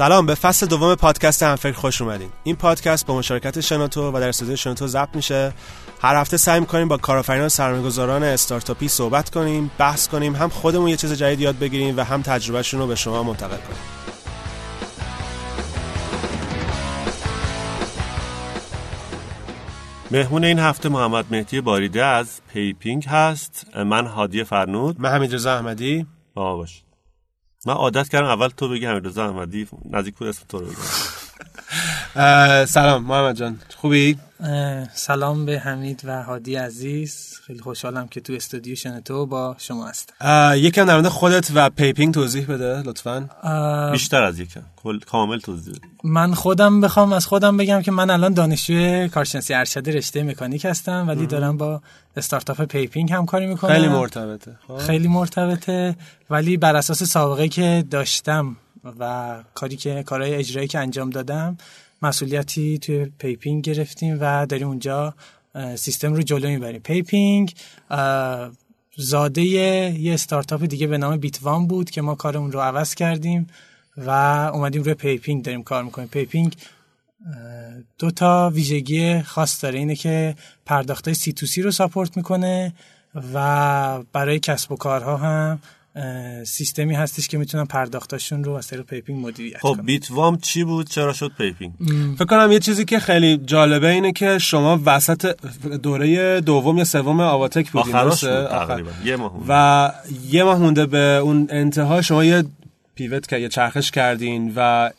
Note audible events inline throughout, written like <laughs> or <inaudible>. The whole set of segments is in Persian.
سلام به فصل دوم پادکست همفکر خوش اومدین. این پادکست با مشارکت شنوتو و در استودیو شنوتو ضبط میشه. هر هفته سعی می‌کنیم با کارآفرینان سرمایه‌گذاران استارتاپی صحبت کنیم بحث کنیم هم خودمون یه چیز جدید یاد بگیریم و هم تجربهشون رو به شما منتقل کنیم. مهمون این هفته محمد مهدی باریده از پیپینگ هست. من هادی فرنود. من حمید رضا احمدی باش من عادت کردم اول تو بگی حمید رضا احمدی نزدیک بود اسم تو رو بگم. سلام محمد جان. خوبی؟ سلام به حمید و هادی عزیز. خیلی خوشحالم که تو استودیو شنوتو با شما هستم. یکم در مورد خودت و پیپینگ توضیح بده لطفا. بیشتر از یکم. کامل توضیح بده. من خودم بخوام از خودم بگم که من الان دانشجوی کارشناسی ارشد رشته مکانیک هستم ولی دارم با استارتاپ پیپینگ همکاری می‌کنم. خیلی مرتبطه. خب. خیلی مرتبطه ولی بر اساس سابقه که داشتم و کاری که کارهای اجرایی که انجام دادم مسئولیتی توی پیپینگ گرفتیم و داریم اونجا سیستم رو جلو می‌بریم. پیپینگ زاده یه استارتاپ دیگه به نام بیت وام بود که ما کارمون رو عوض کردیم و اومدیم روی پیپینگ داریم کار می‌کنیم. پیپینگ دو تا ویژگی خاص داره. اینه که پرداخت سی تو سی رو support می‌کنه و برای کسب و کارها هم سیستمی هستش که می‌تونن پرداختاشون رو از طریق پیپینگ مدیریت خب بیت وام چی بود؟ چرا شد پیپینگ؟ فکر کنم یه چیزی که خیلی جالبه اینه که شما وسط دوره دوم یا سوم آواتک بودین آخرش بود تقریبا. یه ماه و یه ماه مونده به اون انتها شما یه پیوت که یه چرخش کردین و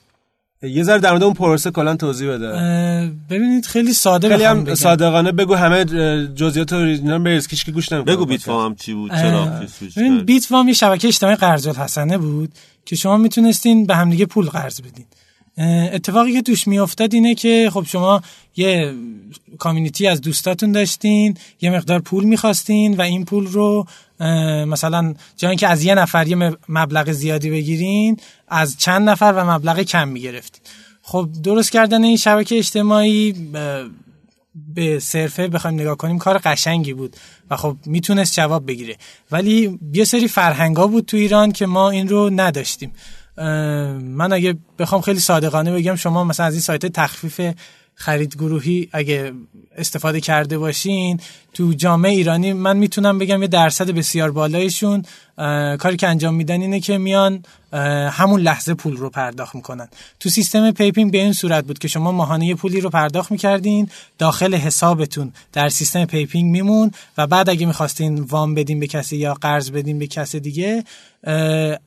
یه ذره در مورد اون پروسه کلا توضیح بده. ببینید خیلی ساده خیلی هم بگم. صادقانه بگو همه جزئیات رو بریز کیش که گوش نمی‌کنه. بگو بیت وام چی بود چرا ببین بیت وام یه شبکه اجتماعی قرض الحسنه بود که شما می‌تونستین به همدیگه پول قرض بدین. اتفاقی که توش میافتاد اینه که خب شما یه کامیونیتی از دوستاتون داشتین یه مقدار پول می‌خواستین و این پول رو مثلا جایی که از یه نفر یه مبلغ زیادی بگیرین از چند نفر و مبلغ کم می‌گرفتین. خب درست کردن این شبکه اجتماعی به صرفه بخوایم نگاه کنیم کار قشنگی بود و خب می‌تونست جواب بگیره. ولی یه سری فرهنگا بود تو ایران که ما این رو نداشتیم. من اگه بخوام خیلی صادقانه بگم شما مثلا از این سایت تخفیف خرید گروهی اگه استفاده کرده باشین تو جامعه ایرانی من می‌تونم بگم یه درصد بسیار بالایشون کاری که انجام میدن اینه که میان همون لحظه پول رو پرداخت می‌کنن. تو سیستم پیپینگ به این صورت بود که شما ماهانه پولی رو پرداخت می‌کردین داخل حسابتون در سیستم پیپینگ می‌موند و بعد اگه می‌خواستین وام بدین به کسی یا قرض بدین به کسی دیگه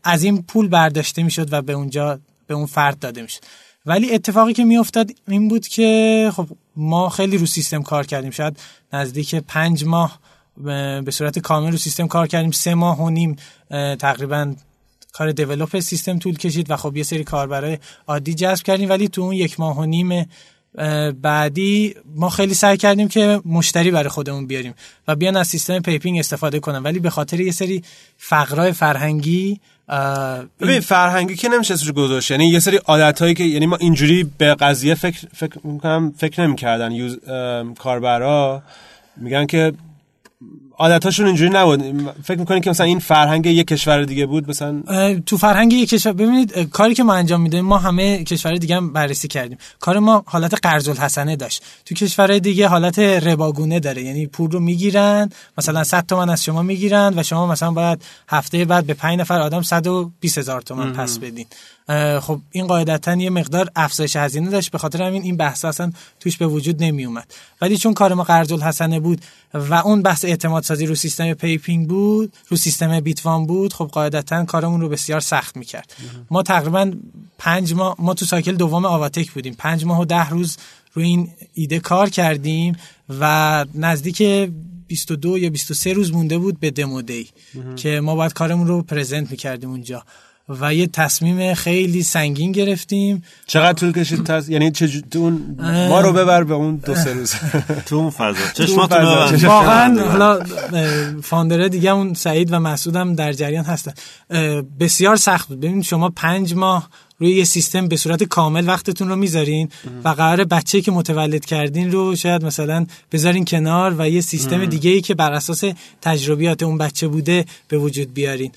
از این پول برداشته می‌شد و به اونجا به اون فرد داده می‌شد. ولی اتفاقی که میافتاد این بود که خب ما خیلی رو سیستم کار کردیم. شاید نزدیک پنج ماه به صورت کامل رو سیستم کار کردیم. سه ماه و نیم تقریبا کار develop سیستم طول کشید و خب یه سری کاربرای عادی جذب کردیم. ولی تو اون یک ماه و نیم بعدی ما خیلی سعی کردیم که مشتری برای خودمون بیاریم و بیان از سیستم پیپینگ استفاده کنن. ولی به خاطر یه سری فقرهای فرهنگی ببین فرهنگی که نمیشه اسمش گذاشت یعنی یه سری عادتایی که یعنی ما اینجوری به قضیه فکر فکر می‌کنم فکر نمی‌کردن یوز کاربرا. میگن که عادتاشون اینجوری نبود. فکر می‌کنید که مثلا این فرهنگ یک کشور دیگه بود؟ مثلا تو فرهنگ یک کشور ببینید کاری که ما انجام میدیم ما همه کشور دیگه هم بررسی کردیم. کار ما حالت قرض الحسنه داشت. تو کشورهای دیگه حالت رباگونه داره. یعنی پول رو می‌گیرن مثلا 100 تومن از شما می‌گیرن و شما مثلا باید هفته بعد به 5 نفر آدم 120 هزار تومن پس بدین. خب این قاعدتا یه مقدار افزایش هزینه داشت. به خاطر همین این بحث اصلا توش به وجود نمی اومد ولی چون کار ما قرض الحسنه بود و اون بحث اعتماد سازی رو سیستم پیپینگ بود رو سیستم بیت وام بود خب قاعدتا کارمون رو بسیار سخت می‌کرد. ما تقریبا پنج ماه ما تو cycle دوم آواتک بودیم. پنج ماه و ده روز روی این ایده کار کردیم و نزدیک 22 یا 23 روز مونده بود به دمو دی که ما باید کارمون رو پرزنت می‌کردیم اونجا. و یه تصمیم خیلی سنگین گرفتیم. چقدر طول کشید؟ تز... یعنی چه اون ما رو ببر به اون دو سه روز. <laughs> تو اون فضا. چشماتون واقعا حالا فاندره دیگه اون سعید و مسعود هم در جریان هستن. بسیار سخت بود. ببینید شما پنج ماه روی یه سیستم به صورت کامل وقتتون رو می‌ذارین و قرار بچه که متولد کردین رو شاید مثلا بذارین کنار و یه سیستم دیگه ای که بر اساس تجربیات اون بچه بوده به وجود بیارین.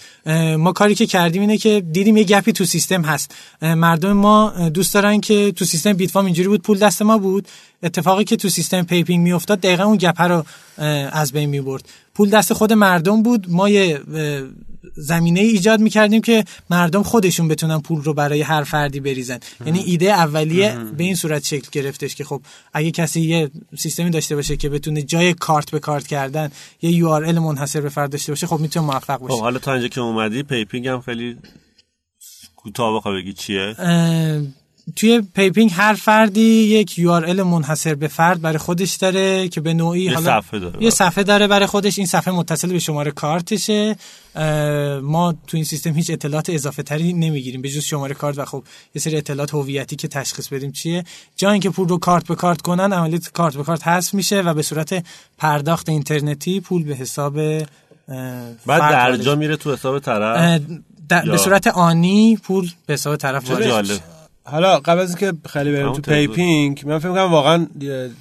ما کاری که کردیم اینه که دیدیم یه gap ی تو سیستم هست. مردم ما دوست دارن که تو سیستم بیت وام اینجوری بود پول دست ما بود. اتفاقی که تو سیستم پیپینگ میافتاد دقیقا اون gap ه رو از بین می‌برد. پول دست خود مردم بود. ما یه زمینه ای ایجاد می‌کردیم که مردم خودشون بتونن پول رو برای هر فردی بریزن. یعنی ایده اولیه به این صورت شکل گرفتش که خب اگه کسی یه سیستمی داشته باشه که بتونه جای کارت به کارت کردن یه URL منحصر به فرد داشته باشه خب می‌تونه موفق خب باشه حالا تا اینجا که اومدی پیپینگ هم خیلی کوتاه بخوای بگی چیه؟ توی پیپینگ هر فردی یک URL منحصر به فرد برای خودش داره که به نوعی یه حالا صفحه داره. یه صفحه داره برای خودش. این صفحه متصل به شماره کارتشه. ما تو این سیستم هیچ اطلاعات اضافه تری نمی‌گیریم. به جز شماره کارت و خب یه سری اطلاعات هویتی که تشخیص بدیم چیه. جا اینکه پول رو کارت به کارت کنن عملیات کارت به کارت حذف میشه و به صورت پرداخت اینترنتی پول به حساب بعد درجا میره تو حساب طرف؟ در- به صورت آنی پول به حساب طرف. جالب. حالا قبل از اینکه خیلی بریم تو. پیپینگ من فکر کنم واقعا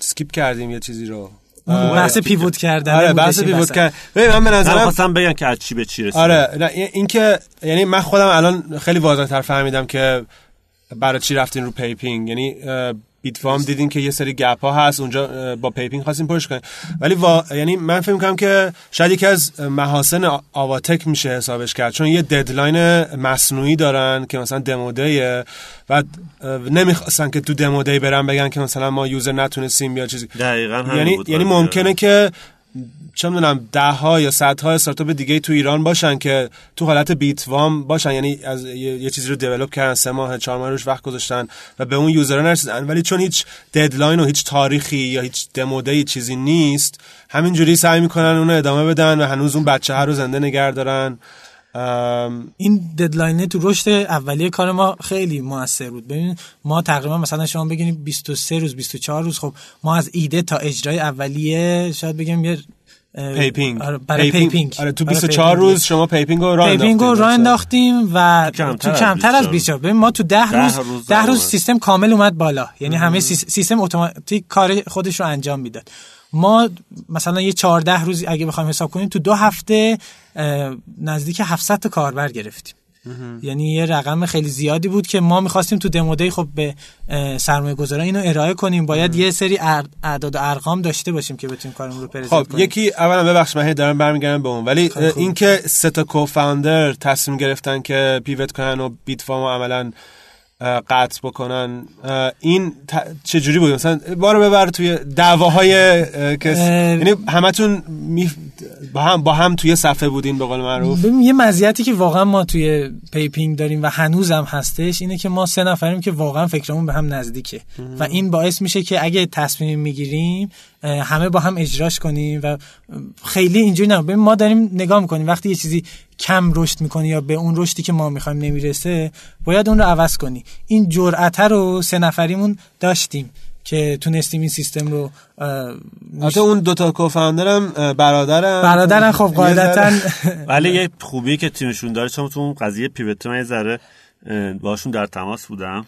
skip کردیم یه چیزی رو بحث pivot کردن آره بحث pivot وسط. کرد ببین من به من نظرم خواستم بگم که از چی به چی رسید آره نه این- که یعنی من خودم الان خیلی واضح تر فهمیدم که برای چی رفتین رو پیپینگ یعنی بیت فام دیدین که یه سری gap ها هست اونجا با پیپینگ خواستیم پرش کنیم. ولی وا... یعنی من فکر می‌کنم که شاید یکی از محاسن آواتک میشه حسابش کرد. چون یه deadline مصنوعی دارن که مثلا demo day یه و نمی‌خواستن که تو demo day برن بگن که مثلا ما user نتونستیم یا چیزی. دقیقا یعنی یعنی قضیه. ممکنه که چه می‌دونم ده ها یا صد ها استارتاپ دیگه تو ایران باشن که تو حالت بیت فام باشن. یعنی از یه, چیزی رو develop کردن سه ماه چهار ماه روش وقت گذاشتن و به اون user ها نرسیدن. ولی چون هیچ deadline و هیچ تاریخی یا هیچ demo day چیزی نیست همینجوری سعی می‌کنن اونو ادامه بدن و هنوز اون بچه ها رو زنده نگه دارن. ام، این deadline ه تو رشد اولیه کار ما خیلی موثر بود. ببین ما تقریبا مثلا شما بگین 23 روز 24 روز خب ما از ایده تا اجرای اولیه شاید بگم یه پیپینگ. آره، برای پیپینگ. آره تو برای 24 پیپینگ. روز شما پیپینگ رو راه پیپینگ رو راه؟ انداختیم و کمتر تو از کمتر از 24 24 ببین ما تو ده ده روز روز ده روز اومد. سیستم کامل اومد بالا. یعنی همه سیس- سیستم اتوماتیک کار خودش رو انجام می‌داد. ما مثلا یه 14 روز اگه بخوایم حساب کنیم تو دو هفته نزدیک 700 تا کاربر گرفتیم. یعنی یه رقم خیلی زیادی بود که ما می‌خواستیم تو demo day خب به سرمایه گذاران اینو ارائه کنیم. باید یه سری اعداد و ارقام داشته باشیم که بتونیم کارمون رو present خب کنیم. یکی اولا ببخش من دارم برمیگردم به اون. ولی خب،. اینکه سه تا co-founder تصمیم گرفتن که pivot کنن و بیت فامو عملا قطع بکنن. این ت- چجوری بود؟ مثلا ما رو ببر توی دعواهای اه، کس یعنی همتون می... با هم با هم توی صفحه بودین به قول معروف. ببین یه مزیتی که واقعا ما توی پیپینگ داریم و هنوزم هستش اینه که ما سه نفریم که واقعا فکرمون به هم نزدیکه. و این باعث میشه که اگه تصمیم می‌گیریم همه با هم اجراش کنیم و خیلی اینجوری نه. ببین ما داریم نگاه می‌کنیم. وقتی یه چیزی کم رشد می‌کنی یا به اون رشدی که ما می‌خوایم نمی‌رسه باید اون رو عوض کنی. این جرأت رو سه نفریمون داشتیم که تونستیم این سیستم رو البته اون دوتا کوفاندر هم اه، برادرم. برادرن خب <laughs> قاعدتا <laughs> ولی یه خوبی که تیمشون داره چون تو اون قضیه پیوت من یه ذره باشون در تماس بودم.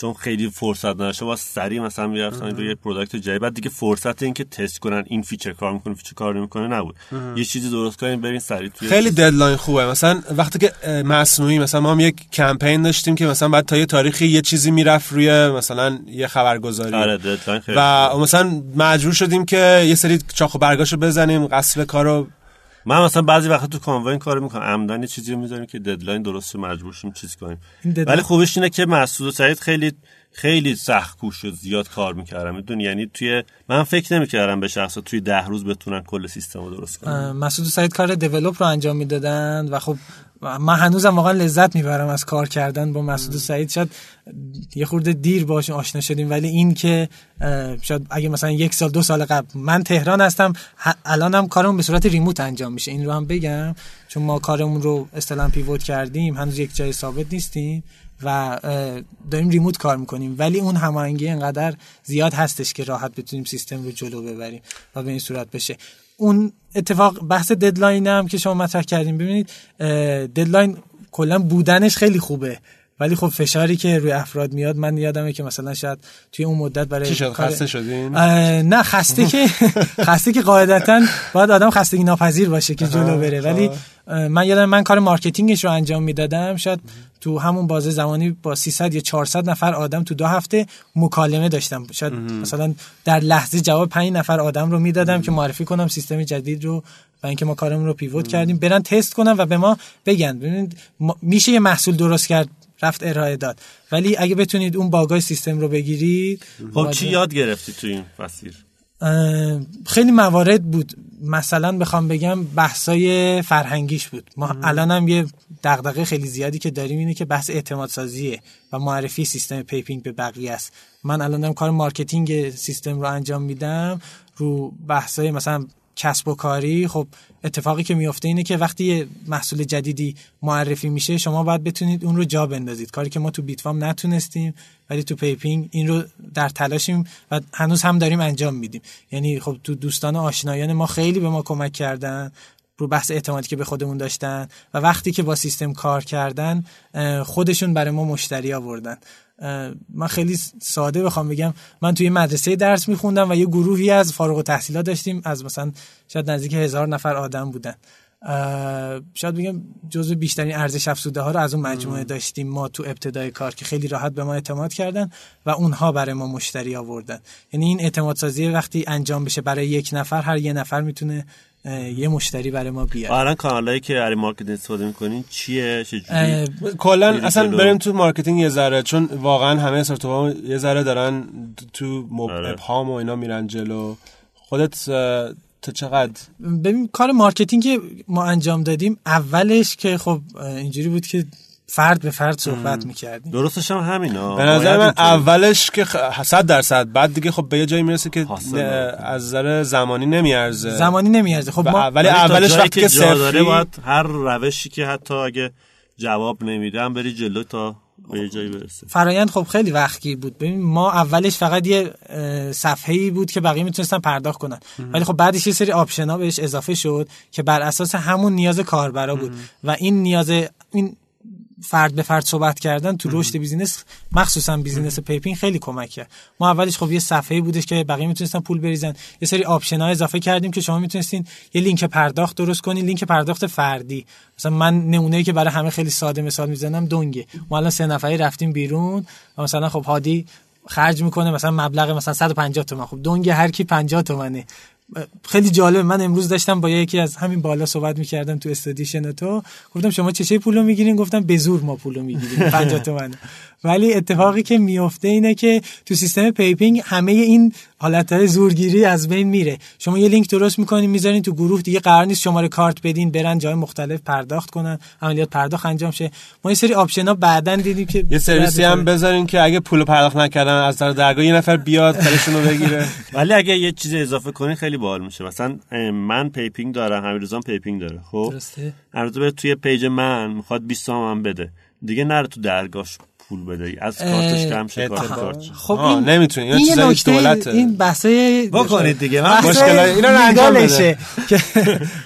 چون خیلی فرصت نداشته با سری مثلا می‌رفتن روی پروداکت جدید. بعد دیگه فرصت این که تست کنن این فیچر کار می‌کنه فیچر کار نمی‌کنه نبود. یه چیزی درست کنین برین سری توی خیلی ددلاین خوبه. مثلا وقتی که مصنوعی مثلا ما هم یک کمپین داشتیم که مثلا بعد تا یه تاریخی یه چیزی می‌رفت روی مثلا یه خبرگزاری. آره ددلاین خیلی و مثلا مجبور شدیم که یه سری چاخ و برگاشو بزنیم قصر کارو من مثلا بعضی وقتا تو کانوا این کارو می‌کنم. عمدن چیزی می‌ذاریم که ددلاین درست مجبور شیم چیز کنیم. ولی خوبش اینه که مسعود و سعید خیلی خیلی سخت کوش و زیاد کار می‌کردم. می‌دونی؟ یعنی توی من فکر نمی‌کردم به شخصا توی ده روز بتونن کل سیستم رو درست کنن. مسعود و سعید کار دیولپ رو انجام می‌دادن و خب من هنوزم واقعا لذت می‌برم از کار کردن با مسعود و سعید. شاید یه خورده دیر باشون آشنا شدیم ولی این که شاید اگه مثلا یک سال دو سال قبل من تهران هستم الانم کارمون به صورت remote انجام میشه. این رو هم بگم چون ما کارمون رو اصطلاحا pivot کردیم هنوز یک جای ثابت نیستیم. و داریم remote کار می‌کنیم. ولی اون هماهنگی انقدر زیاد هستش که راحت بتونیم سیستم رو جلو ببریم و به این صورت بشه. اون اتفاق بحث deadline هم که شما مطرح کردیم ببینید deadline کلا بودنش خیلی خوبه. ولی خب فشاری که روی افراد میاد من یادمه که مثلا شاید توی اون مدت برای چی شد؟ کار- خسته شدین؟ نه خسته که <laughs> خسته که قاعدتا باید آدم خستگی ناپذیر باشه که جلو بره. ولی من یادم من کار marketing ش رو انجام می‌دادم. شاید تو همون بازه زمانی با 300 یا 400 نفر آدم تو دو هفته مکالمه داشتم. شاید مثلا در لحظه جواب 5 نفر آدم رو می‌دادم که معرفی کنم سیستم جدید رو و اینکه ما کارمون رو pivot کردیم. برن تست کنن و به ما بگن. ببینید میشه یه محصول درست کرد؟ رفت ارائه داد. ولی اگه بتونید اون bug ای سیستم رو بگیرید خب چی یاد گرفتی توی این مسیر؟ خیلی موارد بود. مثلا بخوام بگم بحثای فرهنگیش بود. ما الان هم یه دغدغه خیلی زیادی که داریم اینه که بحث اعتماد سازیه و معرفی سیستم پیپینگ به بقیه است. من الان دارم کار marketing سیستم رو انجام میدم رو بحثای مثلا کسب و کاری خب اتفاقی که میفته اینه که وقتی یه محصول جدیدی معرفی میشه شما باید بتونید اون رو جا بندازید. کاری که ما تو بیت فام نتونستیم ولی تو پیپینگ این رو در تلاشیم و هنوز هم داریم انجام میدیم. یعنی خب تو دوستان و آشنایان ما خیلی به ما کمک کردن رو بحث اعتمادی که به خودمون داشتن و وقتی که با سیستم کار کردن خودشون برای ما مشتری آوردن. من خیلی ساده بخوام بگم من توی مدرسه درس میخوندم و یه گروهی از فارغ التحصیلا داشتیم از مثلا شاید نزدیک هزار نفر آدم بودن. شاید بگم جزو بیشترین ارزش افزوده ها رو از اون مجموعه داشتیم ما تو ابتدای کار که خیلی راحت به ما اعتماد کردن و اونها برای ما مشتری آوردن. یعنی این اعتماد سازی وقتی انجام بشه برای یک نفر هر یه نفر می‌تونه یه مشتری برای ما بیاره. الان کانالایی که برای marketing استفاده می‌کنین چیه؟ چه اه، جوری کلا اصلا. بریم تو marketing یه ذره چون واقعا همه استارتاپ یه ذره دارن تو مب... آره. و اینا میرن جلو. خودت تا چقدر؟ ببین کار marketing که ما انجام دادیم اولش که خب اینجوری بود که فرد به فرد صحبت می‌کردیم. درستش هم همینا. به نظر من. اولش که خ- صد درصد بعد دیگه خب به یه جایی می‌رسه که. از نظر زمانی نمیارزه. زمانی نمیارزه. خب ما ولی اولش وقتی که داره باید هر روشی که حتی اگه جواب نمیدم بری جلو تا به یه جایی برسه. فرایند خب خیلی وقتگیر بود. ببین ما اولش فقط یه اه، صفحه‌ای بود که بقیه می‌تونستن پرداخت کنن. ولی خب بعدش یه سری option ها بهش اضافه شد که بر اساس همون نیاز کاربرا بود. و این نیاز این فرد به فرد صحبت کردن تو رشد business مخصوصا business پیپینگ خیلی کمک کرد ما اولش خب یه صفحه بودش که بقیه می‌تونستن پول بریزن. یه سری option ها اضافه کردیم که شما می‌تونستین یه لینک پرداخت درست کنین لینک پرداخت فردی. مثلا من نمونه‌ای که برای همه خیلی ساده مثال می‌زنم دونگه ما الان سه نفری رفتیم بیرون و مثلا خب هادی خرج می‌کنه مثلا مبلغ مثلا 150 تومن. خب دونگ هر کی 50 تومنه. خیلی جالب. من امروز داشتم با یکی از همین بالا صحبت می‌کردم تو استادیشن تو. گفتم شما چه چه پولو می‌گیرین؟ گفتم به زور ما پولو می‌گیریم. 50 <laughs> تومن ولی اتفاقی که میفته اینه که تو سیستم پیپینگ همه این حالتهای زورگیری از بین میره. شما یه لینک درست می‌کنین می‌ذارین تو گروه دیگه قرار نیست شماره کارت بدین برن جای مختلف پرداخت کنن عملیات پرداخت انجام شه. ما یه سری option ها بعدا دیدیم که یه سرویسی هم بذارین که اگه پول پرداخت نکردن از طرف درگاه یه نفر بیاد کارشون رو بگیره. <laughs> ولی اگه یه چیز اضافه کنی خیلی باحال میشه. مثلا من پیپینگ دارم همیروزان پیپینگ داره. خب؟ درسته. توی page من می‌خواد 20 تومن بده. دیگه نره تو درگاهش پول بده از کارتش کم شه کارت. خب این نمی‌تونی. این چیزای دولته. این بحثه بکنید دیگه. من مشکل- اینا رو انجام بده.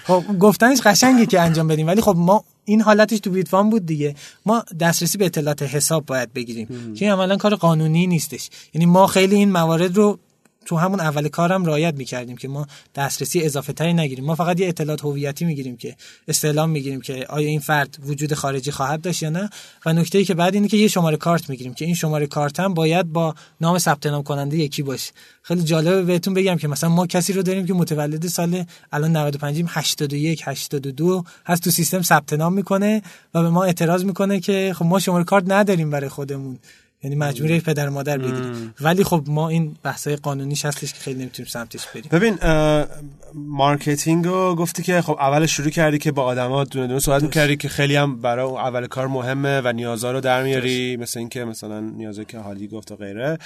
خب گفتنش قشنگه که انجام بدیم ولی خب ما این حالتش تو بیتوان بود دیگه ما دسترسی به اطلاعات حساب باید بگیریم که این عملا کار قانونی نیستش یعنی ما خیلی این موارد رو تو همون اول کارم رعایت می‌کردیم که ما دسترسی اضافه تری نگیریم. ما فقط یه اطلاعات هویتی می‌گیریم که استعلام می‌گیریم که آیا این فرد وجود خارجی خواهد داشت یا نه. و نکته ای که بعد اینه که یه شماره کارت می‌گیریم که این شماره کارت هم باید با نام ثبت نام کننده یکی باشه. خیلی جالبه بهتون بگم که مثلا ما کسی رو داریم که متولد سال الان 95 81 82 هست تو سیستم ثبت نام می‌کنه و به ما اعتراض می‌کنه که خب ما شماره کارت نداریم برای خودمون. یعنی مجبوری پدر مادر بگیریم ولی خب ما این بحثای قانونیش هستش که خیلی نمی‌تونیم سمتش بریم. ببین marketing رو گفتی که خب اول شروع کردی که با آدما دونه دونه صحبت می‌کردی که خیلی هم برای اول کار مهمه و نیازها رو در میاری مثل اینکه مثلا نیازی که حالی گفت و غیره.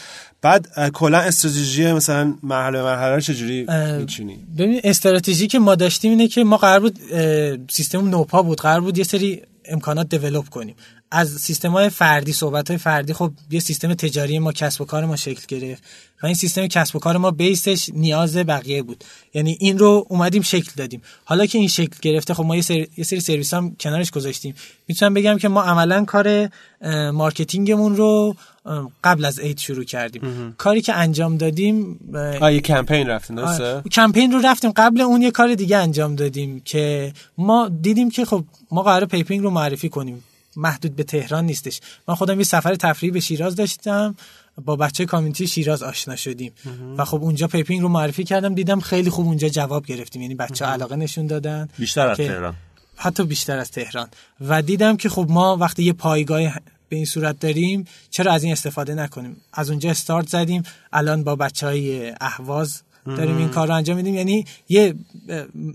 بعد کلا استراتژی مثلا مرحله مرحله رو چجوری میچینی؟ ببین استراتژی که ما داشتیم اینه که ما قرار بود سیستم نوپا بود. قرار بود یه سری امکانات دیولپ کنیم. از سیستم های فردی صحبت های فردی خب یه سیستم تجاری ما کسب و کار ما شکل گرفت و این سیستم کسب و کار ما بیسش نیاز بقیه بود. یعنی این رو اومدیم شکل دادیم. حالا که این شکل گرفته خب ما یه سری, یه سری سرویس هم کنارش گذاشتیم. می‌تونم بگم که ما عملا کار marketing مون رو قبل از عید شروع کردیم. کاری که انجام دادیم اه، آ یه کمپین رفتین درسته؟ آره. کمپین رو رفتیم. قبل اون یه کار دیگه انجام دادیم که ما دیدیم که خب ما قرار پیپینگ رو معرفی کنیم. محدود به تهران نیستش. من خودم یه سفر تفریحی به شیراز داشتم. با بچه community شیراز آشنا شدیم. و خب اونجا پیپینگ رو معرفی کردم. دیدم خیلی خوب اونجا جواب گرفتیم. یعنی بچه علاقه نشون دادن. بیشتر از تهران. حتی بیشتر از تهران. و دیدم که خب ما وقتی یه پایگاه به این صورت داریم چرا از این استفاده نکنیم؟ از اونجا استارت زدیم. الان با بچه های اهواز داریم این کار رو انجام میدیم. یعنی یه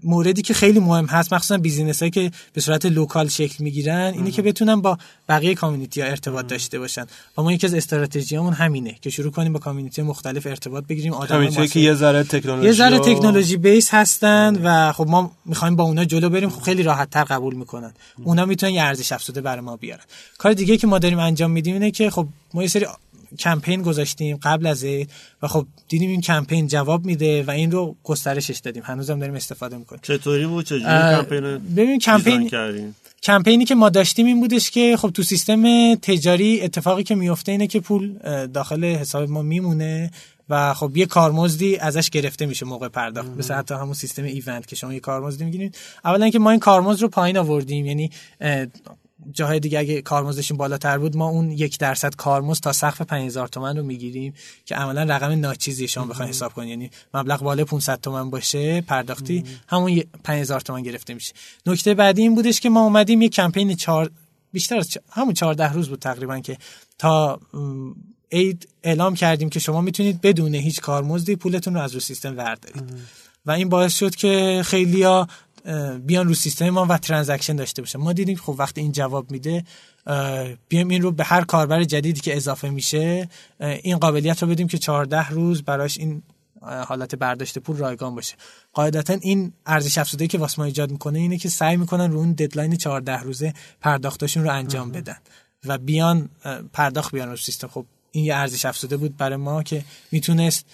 موردی که خیلی مهم هست مخصوصا business هایی که به صورت local شکل می‌گیرن اینه که بتونن با بقیه community ها ارتباط داشته باشن. و ما یکی از استراتژیامون همینه که شروع کنیم با community مختلف ارتباط بگیریم آدم که یه ذره تکنولوژی یه ذره تکنولوژی بیس هستن و خب ما می‌خوایم با اونا جلو بریم خب خیلی راحت تر قبول می‌کنن. اونا می‌تونن یه ارزش افزوده برای ما بیارن. کار دیگه که ما داریم انجام میدیم اینه که خب ما یه سری کمپین گذاشتیم قبل از عید و خب دیدیم این کمپین جواب میده و این رو گسترشش دادیم. هنوزم داریم استفاده می‌کنیم. چطوری بود؟ چجوری کمپین ببین کمپین کمپینی که ما داشتیم این بودش که خب تو سیستم تجاری اتفاقی که میفته اینه که پول داخل حساب ما میمونه و خب یه کارمزدی ازش گرفته میشه موقع پرداخت. مثل حتی همون سیستم ایونت که شما یه کارمزدی می‌گیرید اولا که ما این کارمزد رو پایین آوردیم. یعنی جاهای دیگه اگه کارمزدشون بالاتر بود ما اون یک درصد کارمزد تا سقف 5000 تومن رو می‌گیریم که عملا رقم ناچیزی شما بخواین حساب کنید. یعنی مبلغ بالای 500 تومن باشه پرداختی همون یه 5000 تومن گرفته میشه. نکته بعدی این بودش که ما اومدیم یه کمپین چهار بیشتر از چ- همون 14 روز بود تقریبا که تا عید اعلام کردیم که شما می‌تونید بدون هیچ کارمزدی پولتون رو از رو سیستم وردارید و این باعث شد که خیلیا بیان رو سیستم ما و transaction داشته باشن ما دیدیم خب وقتی این جواب میده بیایم این رو به هر کاربر جدیدی که اضافه میشه این قابلیت رو بدیم که 14 روز براش این حالت برداشت پول رایگان باشه. قاعدتا این ارزش افزوده که واسه ما ایجاد می‌کنه اینه که سعی می‌کنن رو اون deadline 14 روزه پرداختاشون رو انجام بدن و بیان پرداخت بیان رو سیستم. خب این یه ارزش افزوده بود برای ما که می‌تونست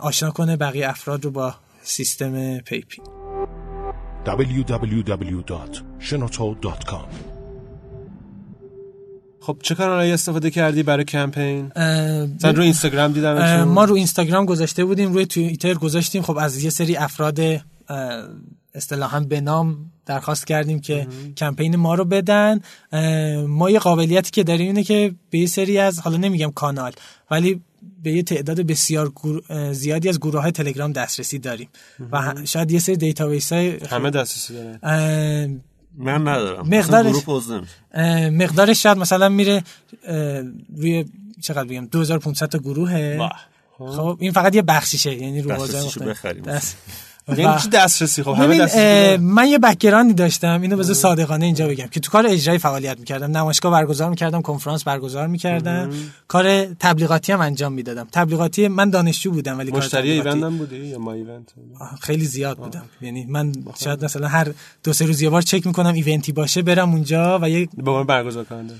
آشنا کنه بقیه افراد رو با سیستم پیپی. www.shenoto.com خب چه کانالایی استفاده کردی برای کمپین؟ مثلا رو اینستاگرام دیدم ما رو اینستاگرام گذاشته بودیم روی توییتر گذاشتیم. خب از یه سری افراد اصطلاحا به نام درخواست کردیم که کمپین ما رو بدن. ما یه قابلیتی که داریم اینه که به یه سری از حالا نمیگم کانال ولی به یه تعداد بسیار گرو- زیادی از گروه های تلگرام دسترسی داریم و شاید یه سری database های همه دسترسی دارن من ندارم مقدارش- مقدارش شاید مثلا میره روی چقدر بگم 2500 تا گروهه واه. خب این فقط یه بخشیشه یعنی رو بازار. بخریم. <laughs> یعنی چی دسترسی؟ خب همه دسترسی. من یه background ی داشتم اینو بذار صادقانه اینجا بگم که تو کار اجرایی فعالیت می‌کردم نمایشگاه برگزار می‌کردم کنفرانس برگزار می‌کردم کار تبلیغاتی هم انجام می‌دادم. تبلیغاتی من دانشجو بودم ولی مشتری ایوند هم بودی؟ یا ما ایوند؟ خیلی زیاد بودم. یعنی من شاید مثلا هر دو سه روز یه بار چک می‌کنم event ی باشه برم اونجا و یه به عنوان برگزار کننده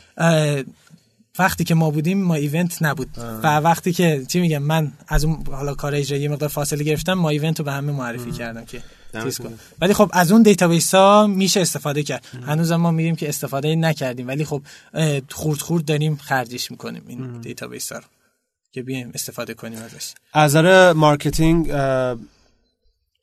وقتی که ما بودیم ما ایوند نبود. و وقتی که چی میگم من از اون حالا کار اجرایی یه مقدار فاصله گرفتم ما ایوند رو به همه معرفی کردم که ولی خب از اون database ها میشه استفاده کرد. هنوزم ما میگیم که استفاده نکردیم. ولی خب خورد خورد داریم خرجش می‌کنیم این database ها رو. که بیایم استفاده کنیم ازش. از نظر marketing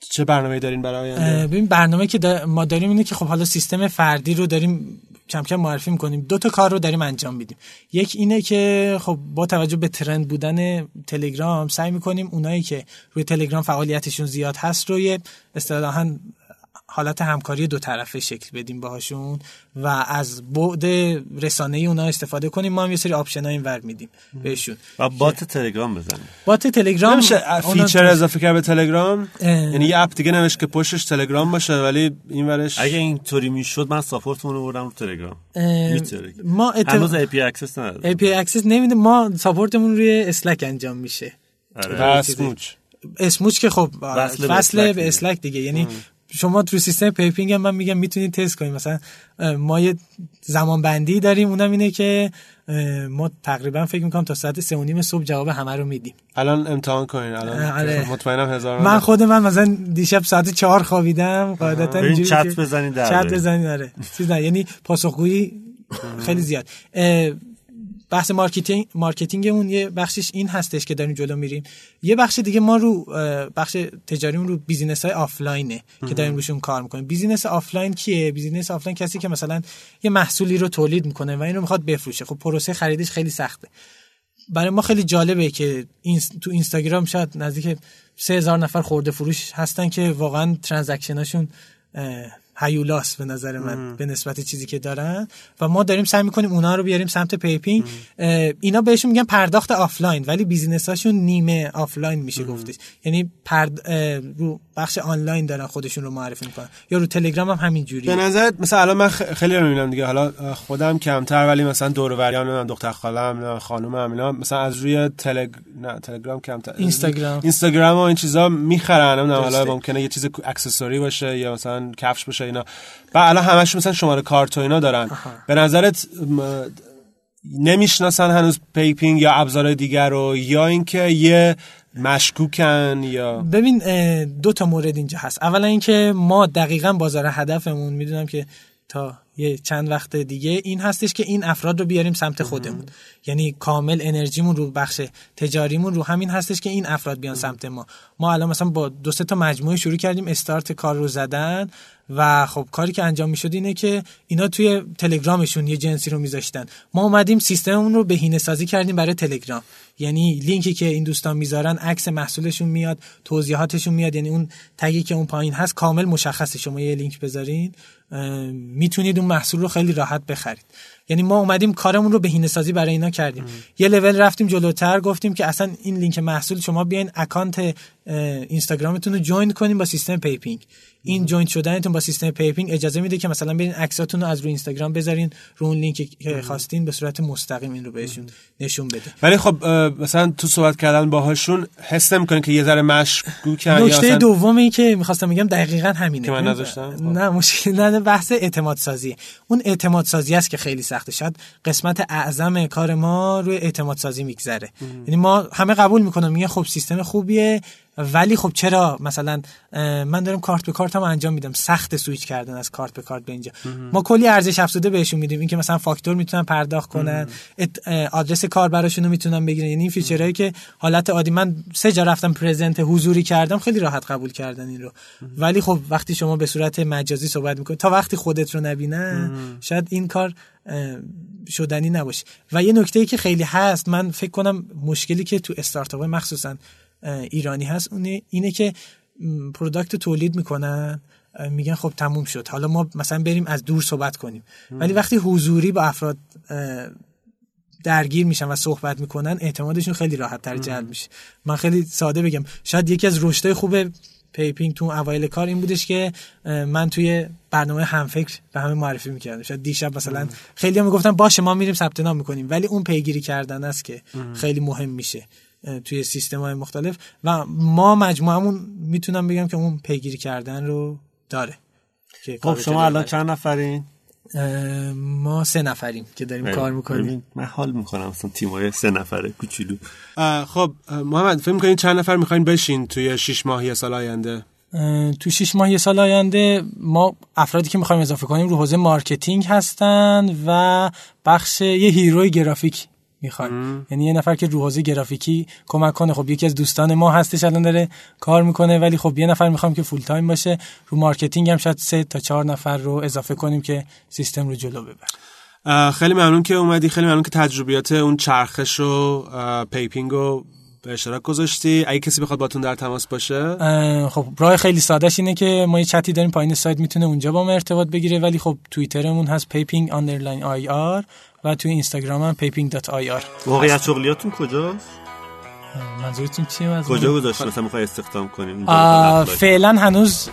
چه برنامه‌ای دارین برای آینده؟ ببین برنامه که دا- ما داریم اینه که خب حالا سیستم فردی رو داریم کم کم معرفی می‌کنیم. دو تا کار رو داریم انجام میدیم. یک اینه که خب با توجه به trend بودن تلگرام سعی می‌کنیم اونایی که روی تلگرام فعالیتشون زیاد هست رو یه اصطلاحا حالت همکاری دو طرفه شکل بدیم باهاشون و از بعد رسانه ای اونا استفاده کنیم. ما هم یه سری option های اینور میدیم بهشون. و bot تلگرام بزنیم. bot تلگرام نمیشه اونا feature اضافه کرد به تلگرام؟ اه. یعنی یه app دیگه نوشت که پشتش تلگرام باشه ولی این ورش اگه اینطوری می‌شد من support مون رو بردم رو تلگرام. ما هنوز اتفاق API اکسس نداره API اکسس نمیده. ما ساپورتمون روی اسلک انجام میشه. آره. بس موچ اسموچ. که خب وصل به فصل اسلک به. اسلک دیگه. یعنی شما تو سیستم پیپینگ هم من میگم می‌تونید تست کنید مثلا ما یه زمان بندی داریم اونم اینه که ما تقریبا فکر می‌کنم تا ساعت سه و نیم صبح جواب همه رو میدیم. الان امتحان کنین الان آره. مطمئنم هزار من خود من مثلا دیشب ساعت چهار خوابیدم قاعدتا اینجوری چت بزنید در چت. بزنید آره. چیز نه یعنی پاسخگویی خیلی زیاد. بحث marketing marketing مون یه بخشش این هستش که داریم جلو میریم. یه بخش دیگه ما رو بخش تجاریمون رو business های آفلاینه که داریم روشون کار می‌کنیم. business offline کیه؟ business offline کسی که مثلا یه محصولی رو تولید می‌کنه و این رو می‌خواد بفروشه. خب پروسه خریدش خیلی سخته. برای ما خیلی جالبه که این تو اینستاگرام شاید نزدیک 3000 نفر خورده فروش هستن که واقعا transaction اشون هیولاس به نظر من به نسبت چیزی که دارن. و ما داریم سعی می‌کنیم اونا رو بیاریم سمت PayPing اینا بهشون میگن پرداخت آفلاین ولی business هاشون نیمه آفلاین میشه گفتش. یعنی پرد رو بخش آنلاین دارن خودشون رو معرفی می‌کنن. یا رو تلگرام هم همین به جوریه نظرت مثلا الان من خیلی رو می‌بینم دیگه. حالا خودم کمتر ولی مثلا دور و دختر خالم خانومم اینا مثلا از روی تلگ... نه تلگرام کمتر. اینستاگرام. اینستاگرام و این چیزا می‌خرن. حالا. ممکنه یه چیز accessory باشه یا مثلا کفش باشه اینا. و الان همش مثلا شماره کارت و اینا دارن. به نظرت م- نمی‌شناسن هنوز PayPing یا ابزارهای دیگر رو یا اینکه یه مشکوکن یا ببین دو تا مورد اینجا هست. اولا اینکه ما دقیقا بازار هدفمون می‌دونم که تا یه چند وقت دیگه این هستش که این افراد رو بیاریم سمت خودمون. یعنی کامل انرژیمون رو بخش تجاریمون رو همین هستش که این افراد بیان سمت ما. ما الان مثلا با دو سه تا مجموعه شروع کردیم استارت کار رو زدن. و خب کاری که انجام می‌شد اینه که اینا توی تلگرامشون یه جنسی رو میذاشتن. ما اومدیم سیستممون رو بهینه سازی کردیم برای تلگرام. یعنی لینکی که این دوستان می‌ذارن عکس محصولشون میاد توضیحاتشون میاد یعنی اون تگی که اون پایین هست کامل مشخصه. شما یه لینک بذارین می‌تونید اون محصول رو خیلی راحت بخرید. یعنی ما اومدیم کارمون رو بهینه سازی برای اینا کردیم. یه لول رفتیم جلوتر گفتیم که اصلا این لینک محصول شما بیاین account اینستاگرامتون رو join کنیم با سیستم PayPing. این join شدنتون با سیستم PayPing اجازه میده که مثلا برین عکساتون رو از روی اینستاگرام بذارین رو اون لینکی که خواستین به صورت مستقیم این رو بهشون نشون بده. ولی خب مثلا تو صحبت کردن باهاشون حس نمی‌کنین که یه ذره مشکوکن یا نکته مثلا دومی که می‌خواستم بگم دقیقا همینه. که من نذاشتم؟ نه مشکل نه بحث اعتماد سازیه اون اعتماد سازی است که خیلی سخته. شاید قسمت اعظم کار ما روی اعتماد سازی میگذره یعنی ما همه قبول می‌کنم میگن خب سیستم خوبیه ولی خب چرا مثلا من دارم کارت به کارتم انجام میدم. سخت سویچ کردن از کارت به کارت به اینجا. ما کلی ارزش افزوده بهشون میدیم. اینکه مثلا فاکتور می‌تونن پرداخت کنن آدرس کاربراشون رو می‌تونن بگیرن. یعنی این feature هایی که حالت عادی. من سه جا رفتم present حضوری کردم. خیلی راحت قبول کردن این رو. ولی خب وقتی شما به صورت مجازی صحبت می‌کنی تا وقتی خودت رو نبینن شاید این کار شدنی نباشه. و یه نکته ای که خیلی هست من فکر کنم مشکلی که تو استارتاپ مخصوصا ایرانی هست اونه اینه که پروداکت تولید می‌کنن میگن خب تموم شد. حالا ما مثلا بریم از دور صحبت کنیم. ولی وقتی حضوری با افراد درگیر میشن و صحبت می‌کنن اعتمادشون خیلی راحت تر جلب میشه. من خیلی ساده بگم. شاید یکی از رشدهای خوب PayPing تو اوایل کار این بودش که من توی برنامه همفکر به همه معرفی می‌کردم. شاید دیشب مثلا خیلی هم می‌گفتن باشه ما میریم ثبت نام می‌کنیم. ولی اون پیگیری کردن است که خیلی مهم میشه. توی سیستم های مختلف و ما مجموعمون می‌تونم بگم که اون پیگیری کردن رو داره خب شما الان. چند نفرین؟ ما سه نفریم که داریم کار می‌کنیم. ببین، من حال می‌کنم مثلا تیمای سه نفره کوچولو. خب محمد فکر می‌کنین چند نفر می‌خواین بشین توی شش ماه یه سال آینده؟ تو شش ماه یه سال آینده ما افرادی که می‌خوایم اضافه کنیم رو حوزه marketing هستن و بخش یه نیروی گرافیک می‌خوایم یعنی یه نفر که رو حوزه گرافیکی کمک کنه خب یکی از دوستان ما هستش الان داره کار می‌کنه ولی خب یه نفر می‌خوایم که full time باشه رو marketing هم شاید سه تا چهار نفر رو اضافه کنیم که سیستم رو جلو ببر اه، خیلی ممنون که اومدی خیلی ممنون که تجربیات اون چرخش و PayPing رو به اشتراک گذاشتی؟ اگه کسی بخواد باتون در تماس باشه؟ خب راه خیلی سادهش اینه که ما یه چتی داریم پایین سایت می‌تونه اونجا با ما ارتباط بگیره ولی خب توییترمون هست PayPing underline ir و توی اینستاگرام هم PayPing.ir موقعیت شغلیاتون کجاست؟ منظورتون چیه از کجا گذاشت مثلا می‌خوای استخدام کنیم؟ فعلا هنوز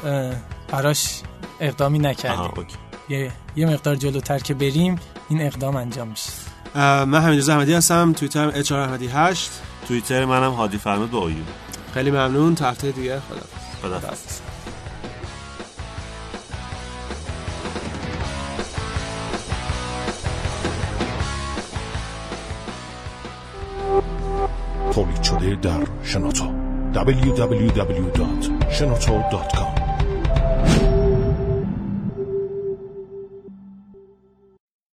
براش اقدامی نکردیم. یه, یه مقدار جلوتر که بریم این اقدام انجام میشه. من حمید احمدی هستم توییترم اچ احمدی 8 توییتر منم هادی فرمود با اویو خیلی ممنون. تا هفته دیگه خدا. خدا تولید شده در شنوتو. www.shenoto.com